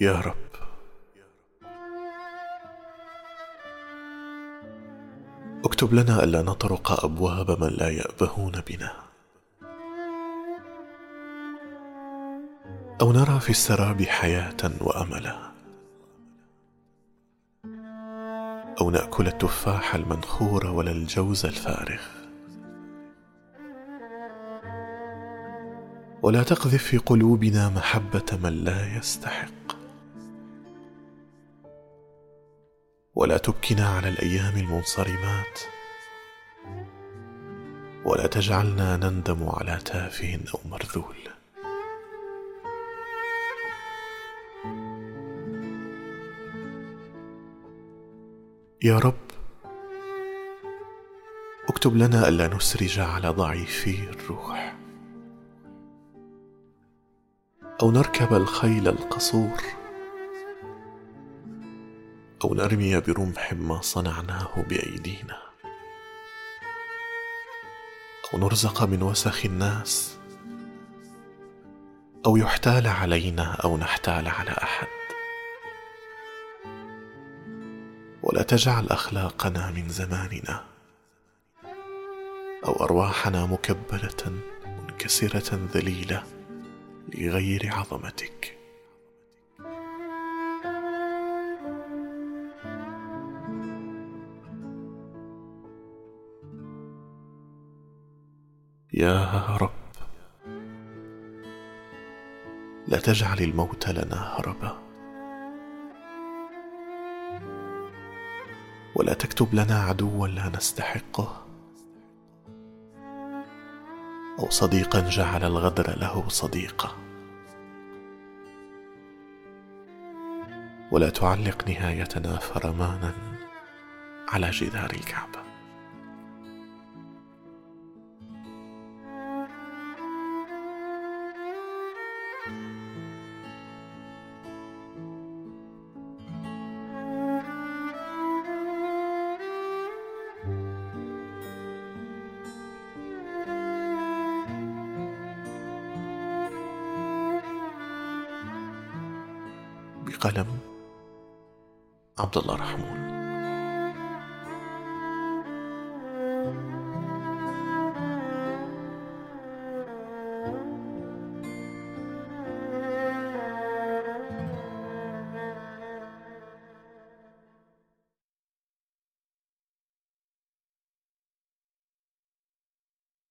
يا رب. اكتب لنا ألا نطرق أبواب من لا يأبهون بنا. أو نرى في السراب حياة وأملا. أو نأكل التفاح المنخور ولا الجوز الفارغ. ولا تقذف في قلوبنا محبة من لا يستحق. ولا تبكنا على الأيام المنصرمات. ولا تجعلنا نندم على تافه أو مرذول يا رب اكتب لنا ألا نسرج على ضعيفي الروح. أو نركب الخيل القصور. أو نرمي برمح ما صنعناه بأيدينا. أو نرزق من وسخ الناس. أو يحتال علينا أو نحتال على أحد. ولا تجعل أخلاقنا من زماننا. أو أرواحنا مكبلة منكسرة ذليلة لغير عظمتك. يا رب. لا تجعل الموت لنا هربا. ولا تكتب لنا عدوا لا نستحقه أو صديقا جعل الغدر له صديقه ولا تعلق نهايتنا فرمانا على جدار الكعبة. بقلم عبد الله رحمون.